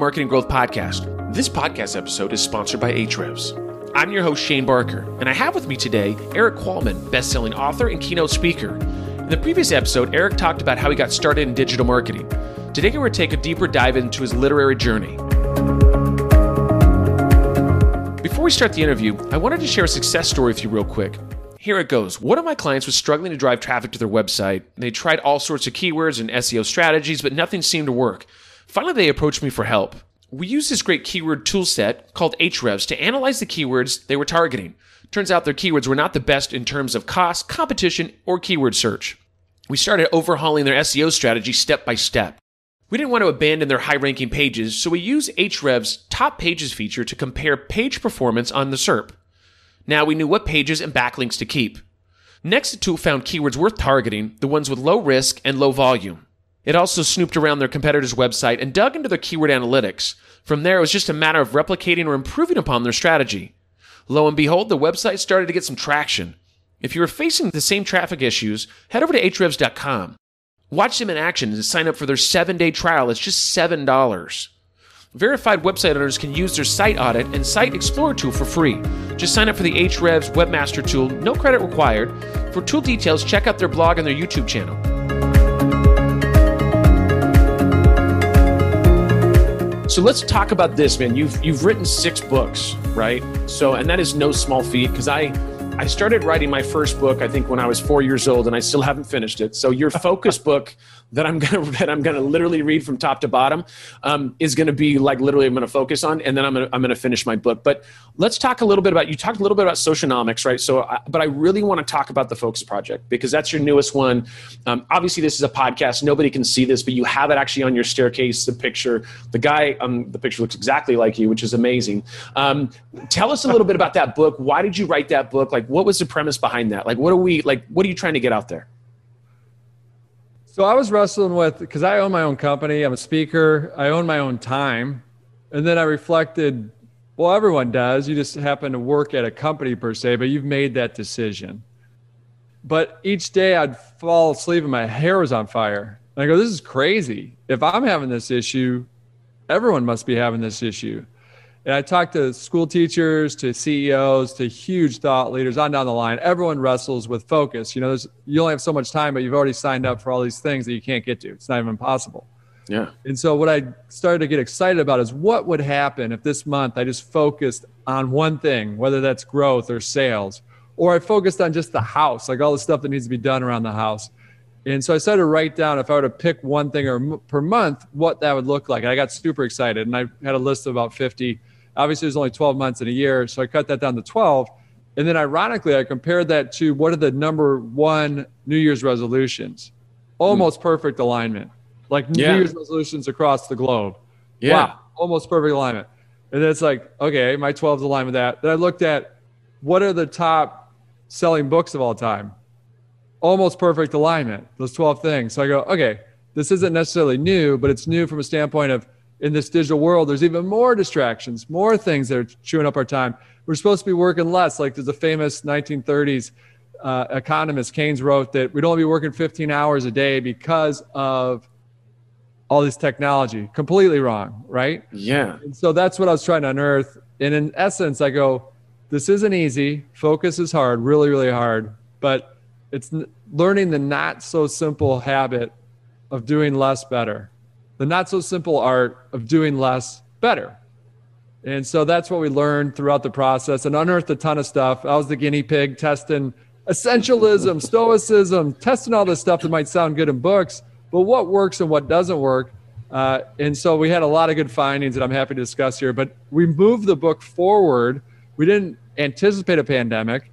Marketing Growth Podcast. This podcast episode is sponsored by Ahrefs. I'm your host, Shane Barker, and I have with me today Erik Qualman, best-selling author and keynote speaker. In the previous episode, Erik talked about how he got started in digital marketing. Today, we're going to take a deeper dive into his literary journey. Before we start the interview, I wanted to share a success story with you real quick. Here it goes. One of my clients was struggling to drive traffic to their website. They tried all sorts of keywords and SEO strategies, but nothing seemed to work. Finally, they approached me for help. We used this great keyword toolset called Ahrefs to analyze the keywords they were targeting. Turns out their keywords were not the best in terms of cost, competition, or keyword search. We started overhauling their SEO strategy step by step. We didn't want to abandon their high ranking pages, so we used Ahrefs' top pages feature to compare page performance on the SERP. Now we knew what pages and backlinks to keep. Next, the tool found keywords worth targeting, the ones with low risk and low volume. It also snooped around their competitor's website and dug into their keyword analytics. From there, it was just a matter of replicating or improving upon their strategy. Lo and behold, the website started to get some traction. If you are facing the same traffic issues, head over to ahrefs.com. Watch them in action and sign up for their seven day trial. It's just $7. Verified website owners can use their site audit and site explorer tool for free. Just sign up for the Ahrefs Webmaster tool, no credit required. For tool details, check out their blog and their YouTube channel. So let's talk about this, man. You've you've written six books, right? So, and that is no small feat because I I started writing my first book I think when I was four years old, and I still haven't finished it. So your focus book that I'm gonna that I'm gonna literally read from top to bottom um, is gonna be like literally I'm gonna focus on, and then I'm gonna I'm gonna finish my book. But let's talk a little bit about you talked a little bit about Socialnomics, right? So, I, but I really want to talk about the Focus Project because that's your newest one. Um, obviously, this is a podcast; nobody can see this, but you have it actually on your staircase. The picture, the guy um, the picture looks exactly like you, which is amazing. Um, tell us a little bit about that book. Why did you write that book? Like, what was the premise behind that? Like, what are we like? What are you trying to get out there? So I was wrestling with because I own my own company. I'm a speaker. I own my own time, and then I reflected. Well, everyone does. You just happen to work at a company per se, but you've made that decision. But each day I'd fall asleep and my hair was on fire. And I go, this is crazy. If I'm having this issue, everyone must be having this issue. And I talked to school teachers, to CEOs, to huge thought leaders on down the line. Everyone wrestles with focus. You know, you only have so much time, but you've already signed up for all these things that you can't get to. It's not even possible. Yeah. And so what I started to get excited about is what would happen if this month I just focused on one thing, whether that's growth or sales, or I focused on just the house, like all the stuff that needs to be done around the house. And so I started to write down if I were to pick one thing or per month, what that would look like. And I got super excited, and I had a list of about 50 Obviously, there's only 12 months in a year, so I cut that down to 12. And then, ironically, I compared that to what are the number one New Year's resolutions? Almost mm. perfect alignment, like yeah. New Year's resolutions across the globe. Yeah, wow, almost perfect alignment. And then it's like, okay, my 12 is aligned with that. Then I looked at what are the top selling books of all time? Almost perfect alignment, those 12 things. So I go, okay, this isn't necessarily new, but it's new from a standpoint of in this digital world, there's even more distractions, more things that are chewing up our time. We're supposed to be working less. Like there's a famous 1930s uh, economist, Keynes, wrote that we'd only be working 15 hours a day because of all this technology. Completely wrong, right? Yeah. And so that's what I was trying to unearth. And in essence, I go, this isn't easy. Focus is hard, really, really hard. But it's learning the not so simple habit of doing less better the not so simple art of doing less better. And so that's what we learned throughout the process and unearthed a ton of stuff. I was the guinea pig testing essentialism, stoicism, testing all this stuff that might sound good in books, but what works and what doesn't work. Uh, and so we had a lot of good findings that I'm happy to discuss here. But we moved the book forward. We didn't anticipate a pandemic.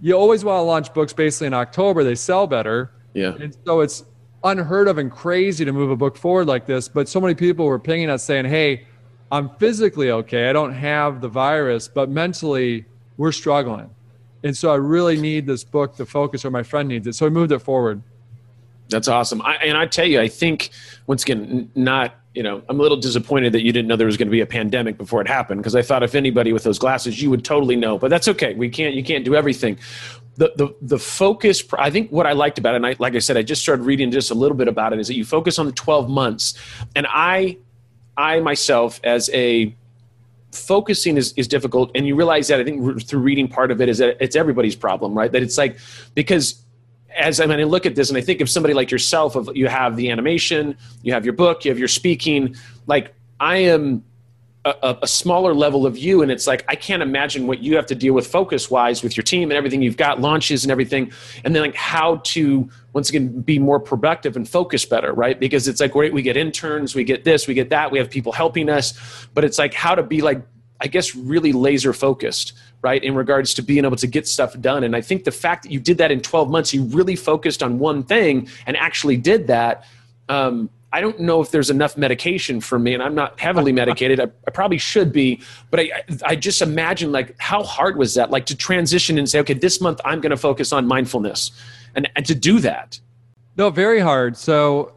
You always want to launch books basically in October, they sell better. Yeah. And so it's unheard of and crazy to move a book forward like this, but so many people were pinging us saying, "Hey, I'm physically okay. I don't have the virus, but mentally we're struggling." And so I really need this book to focus, or my friend needs it. So I moved it forward. That's awesome. I, and I tell you, I think once again, not you know, I'm a little disappointed that you didn't know there was going to be a pandemic before it happened because I thought if anybody with those glasses, you would totally know. But that's okay. We can't. You can't do everything the, the, the focus, I think what I liked about it, and I, like I said, I just started reading just a little bit about it, is that you focus on the 12 months. And I, I myself, as a focusing is, is difficult and you realize that i think through reading part of it is that it's everybody's problem right that it's like because as I mean, I look at this and I think of somebody like yourself, of you have the animation, you have your book, you have your speaking. Like I am a, a, smaller level of you, and it's like I can't imagine what you have to deal with focus wise with your team and everything you've got, launches and everything, and then like how to once again be more productive and focus better, right? Because it's like great, we get interns, we get this, we get that, we have people helping us, but it's like how to be like I guess really laser focused right in regards to being able to get stuff done. And i think the fact that you did that in 12 months you really focused on one thing and actually did that um, i don't know if there's enough medication for me and i'm not heavily medicated. I, I probably should be but I, I just imagine like how hard was that like to transition and say okay this month i'm going to focus on mindfulness and, and to do that. No very hard. So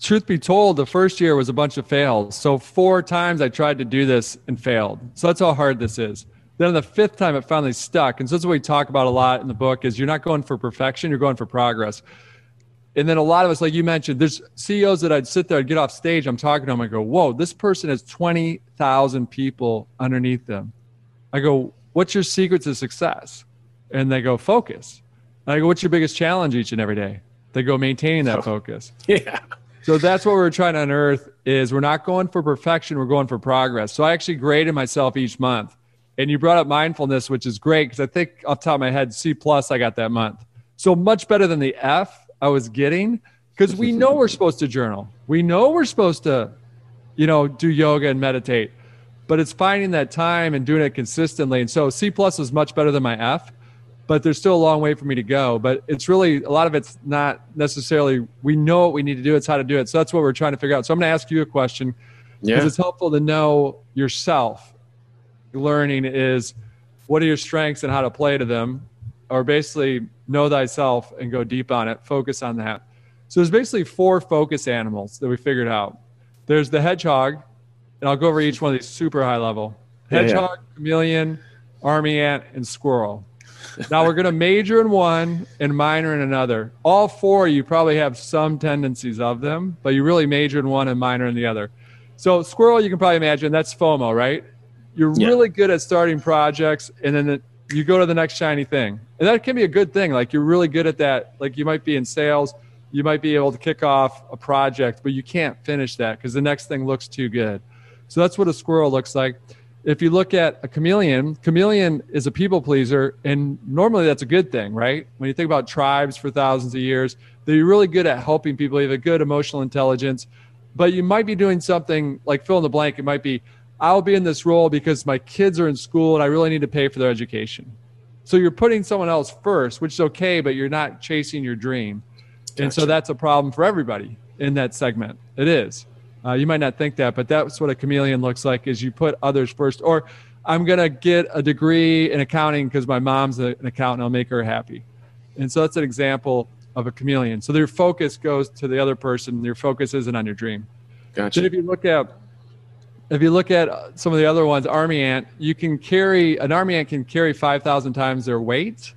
truth be told, the first year was a bunch of fails. So four times I tried to do this and failed. So that's how hard this is. Then the fifth time it finally stuck. And so that's what we talk about a lot in the book is you're not going for perfection, you're going for progress. And then a lot of us, like you mentioned, there's CEOs that I'd sit there, I'd get off stage, I'm talking to them, I go, whoa, this person has 20,000 people underneath them. I go, what's your secret to success? And they go, focus. And I go, what's your biggest challenge each and every day? They go, maintaining that focus. Yeah. So that's what we're trying to unearth is we're not going for perfection, we're going for progress. So I actually graded myself each month. And you brought up mindfulness, which is great because I think off top of my head, C plus I got that month. So much better than the F I was getting because we know we're supposed to journal. We know we're supposed to, you know, do yoga and meditate, but it's finding that time and doing it consistently. And so C plus was much better than my F, but there's still a long way for me to go. But it's really a lot of it's not necessarily we know what we need to do. It's how to do it. So that's what we're trying to figure out. So I'm going to ask you a question because yeah. it's helpful to know yourself learning is what are your strengths and how to play to them, or basically know thyself and go deep on it, focus on that. So there's basically four focus animals that we figured out. There's the hedgehog, and I'll go over each one of these super high level. Hedgehog, yeah, yeah. chameleon, army ant, and squirrel. Now we're going to major in one and minor in another. All four, you probably have some tendencies of them, but you really major in one and minor in the other. So squirrel, you can probably imagine that's FOMO, right? you're yeah. really good at starting projects and then the, you go to the next shiny thing and that can be a good thing like you're really good at that like you might be in sales you might be able to kick off a project but you can't finish that because the next thing looks too good so that's what a squirrel looks like if you look at a chameleon chameleon is a people pleaser and normally that's a good thing right when you think about tribes for thousands of years they're really good at helping people you have a good emotional intelligence but you might be doing something like fill in the blank it might be I'll be in this role because my kids are in school and I really need to pay for their education. So you're putting someone else first, which is okay, but you're not chasing your dream. Gotcha. And so that's a problem for everybody in that segment. It is. Uh, you might not think that, but that's what a chameleon looks like is you put others first. Or I'm going to get a degree in accounting because my mom's an accountant. I'll make her happy. And so that's an example of a chameleon. So their focus goes to the other person. Your focus isn't on your dream. Gotcha. Then if you look at if you look at some of the other ones, army ant, you can carry an army ant can carry 5,000 times their weight,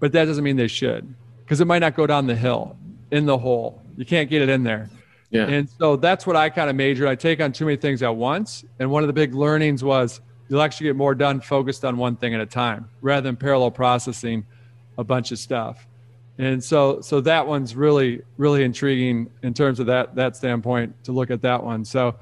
but that doesn't mean they should because it might not go down the hill in the hole. You can't get it in there. Yeah. And so that's what I kind of majored. I take on too many things at once. And one of the big learnings was you'll actually get more done focused on one thing at a time rather than parallel processing a bunch of stuff. And so so that one's really, really intriguing in terms of that that standpoint to look at that one. So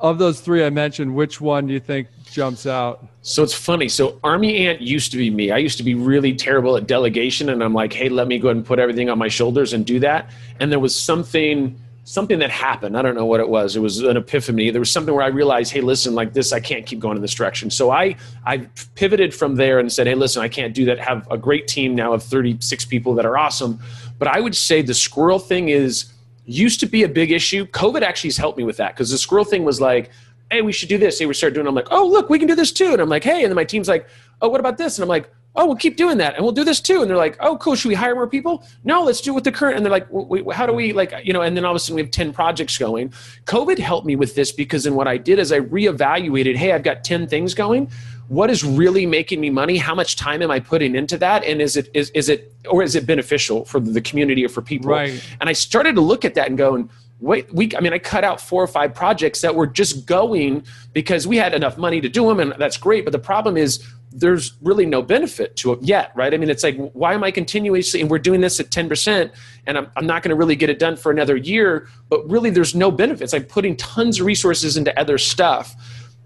of those three I mentioned, which one do you think jumps out? So it's funny. So Army Ant used to be me. I used to be really terrible at delegation, and I'm like, hey, let me go ahead and put everything on my shoulders and do that. And there was something something that happened. I don't know what it was. It was an epiphany. There was something where I realized, hey, listen, like this, I can't keep going in this direction. So I I pivoted from there and said, hey, listen, I can't do that. Have a great team now of 36 people that are awesome. But I would say the squirrel thing is used to be a big issue. COVID actually has helped me with that because the squirrel thing was like, hey, we should do this. Hey, we start doing. It. I'm like, oh, look, we can do this too. And I'm like, hey, and then my team's like, oh, what about this? And I'm like, oh, we'll keep doing that, and we'll do this too. And they're like, oh, cool. Should we hire more people? No, let's do it with the current. And they're like, how do we like, you know? And then all of a sudden we have ten projects going. COVID helped me with this because then what I did is I reevaluated. Hey, I've got ten things going what is really making me money how much time am i putting into that and is it is, is it or is it beneficial for the community or for people right and i started to look at that and go wait, we, I mean, I cut out four or five projects that were just going because we had enough money to do them, and that's great. But the problem is, there's really no benefit to it yet, right? I mean, it's like, why am I continuously, and we're doing this at 10%, and I'm, I'm not going to really get it done for another year, but really there's no benefits. I'm putting tons of resources into other stuff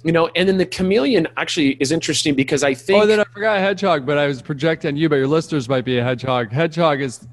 you know and then the chameleon actually is interesting because i oh, think oh then i forgot hedgehog but i was projecting you but your listeners might be a hedgehog hedgehog is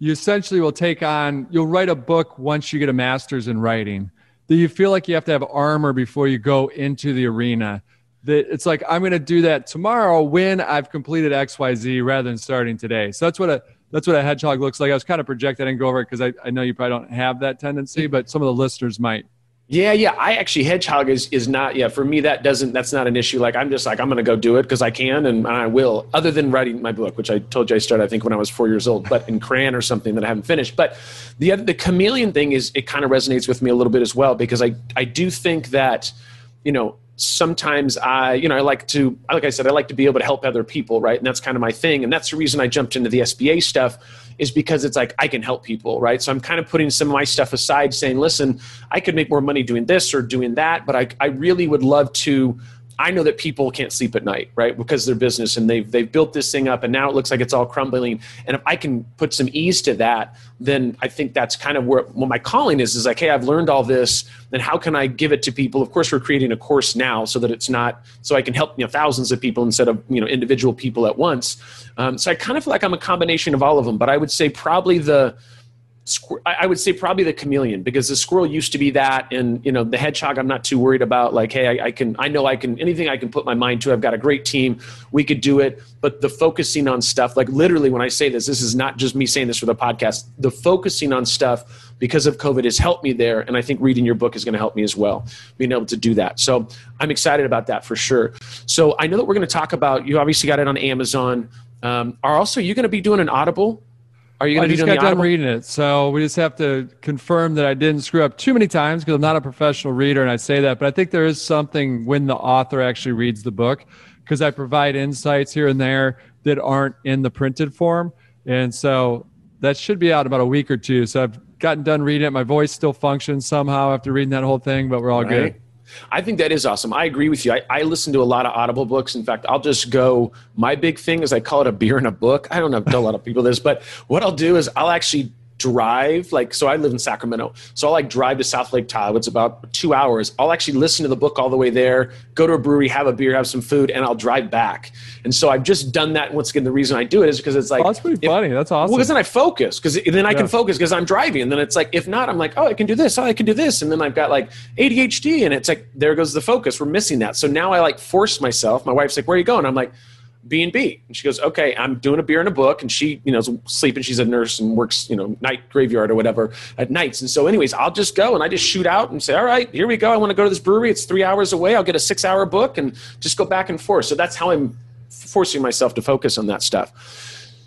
you essentially will take on you'll write a book once you get a master's in writing that you feel like you have to have armor before you go into the arena. That it's like i'm going to do that tomorrow when i've completed xyz rather than starting today. So that's what a that's what a hedgehog looks like. I was kind of projecting and go over it because I, I know you probably don't have that tendency but some of the listeners might yeah, yeah. I actually hedgehog is is not. Yeah, for me that doesn't. That's not an issue. Like I'm just like I'm to go do it because I can and I will. Other than writing my book, which I told you I started I think when I was four years old, but in crayon or something that I haven't finished. But the other, the chameleon thing is it kind of resonates with me a little bit as well because I I do think that you know sometimes I, you know, I like to, like I said, I like to be able to help other people, right? And that's kind of my thing. And that's the reason I jumped into the SBA stuff is because it's like I can help people, right? So I'm kind of putting some of my stuff aside saying, listen, I could make more money doing this or doing that, but I, I really would love to I know that people can't sleep at night, right? Because their business and they've they've built this thing up and now it looks like it's all crumbling. And if I can put some ease to that, then I think that's kind of where what my calling is is like, hey, I've learned all this, then how can I give it to people? Of course, we're creating a course now so that it's not so I can help you know thousands of people instead of you know individual people at once. Um, so I kind of feel like I'm a combination of all of them, but I would say probably the I would say probably the chameleon because the squirrel used to be that, and you know the hedgehog. I'm not too worried about. Like, hey, I, I, can, I know I can anything I can put my mind to. I've got a great team. We could do it. But the focusing on stuff, like literally, when I say this, this is not just me saying this for the podcast. The focusing on stuff because of COVID has helped me there, and I think reading your book is going to help me as well, being able to do that. So I'm excited about that for sure. So I know that we're going to talk about. You obviously got it on Amazon. Um, are also you going to be doing an Audible? Are you going to doing got done reading it, so we just have to confirm that I didn't screw up too many times because I'm not a professional reader, and I say that. But I think there is something when the author actually reads the book, because I provide insights here and there that aren't in the printed form, and so that should be out about a week or two. So I've gotten done reading it. My voice still functions somehow after reading that whole thing, but we're all right. good. I think that is awesome. I agree with you. I, I, listen to a lot of Audible books. In fact, I'll just go. My big thing is I call it a beer and a book. I don't know, a lot of people this, but what I'll do is I'll actually drive like so i live in sacramento. So i'll like drive to south lake tahoe. It's about two hours. I'll actually listen to the book all the way there go to a brewery have a beer have some food and i'll drive back. And so i've just done that. Once again the reason i do it is because it's like oh, that's pretty if, funny. That's awesome well because then i focus because then i yeah. can focus because i'm driving. And then it's like if not i'm like oh i can do this oh i can do this. And then i've got like adhd and it's like there goes the focus. We're missing that. So now i like force myself. My wife's like where are you going? I'm like B and B. And she goes, okay, I'm doing a beer and a book. And she, you know, is sleeping. She's a nurse and works, you know, night graveyard or whatever at nights. And so, anyways, I'll just go and I just shoot out and say, all right, here we go. I want to go to this brewery. It's three hours away. I'll get a six hour book and just go back and forth. So that's how I'm forcing myself to focus on that stuff.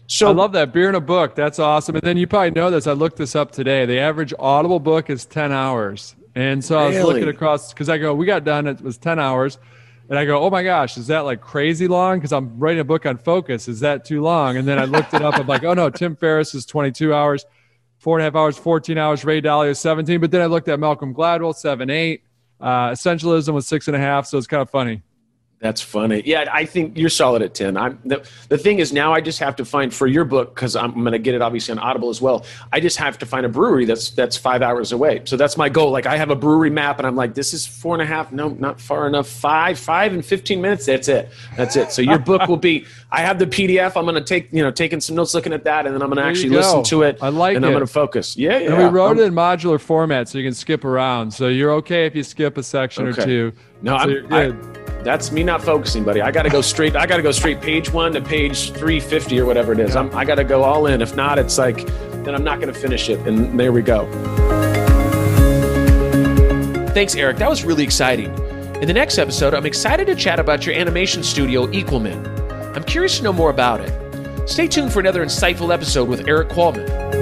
So I love that beer and a book. That's awesome. And then you probably know this. I looked this up today. The average Audible book is 10 hours. And so? I was looking across because I go, we got done. It was 10 hours. And I go, oh my gosh, is that like crazy long? Because I'm writing a book on focus. Is that too long? And then I looked it up. I'm like, oh no, Tim Ferriss is 22 hours, four and a half hours, 14 hours. Ray Dalio is 17. But then I looked at Malcolm Gladwell, seven, eight. Uh, Essentialism was six and a half. So it's kind of funny. That's funny. Yeah, I think you're solid at 10. I'm the, the thing is now I just have to find for your book because I'm, going to get it obviously on Audible as well. I just have to find a brewery that's that's five hours away. So that's my goal. Like I have a brewery map and I'm like, this is four and a half. No, not far enough. Five, five and 15 minutes. That's it. That's it. So your book will be. I have the PDF. I'm going to take you know taking some notes, looking at that, and then I'm going to actually listen to it. I like and it. I'm going to focus. Yeah, yeah. And we wrote I'm, it in modular format so you can skip around. So you're okay if you skip a section okay. or two. No, so I'm good. I, that's me not focusing, buddy. I got to go straight. I got to go straight page one to page 350 or whatever it is. I'm, I got to go all in. If not, it's like, then I'm not going to finish it. And there we go. Thanks, Erik. That was really exciting. In the next episode, I'm excited to chat about your animation studio, Equalman. I'm curious to know more about it. Stay tuned for another insightful episode with Erik Qualman.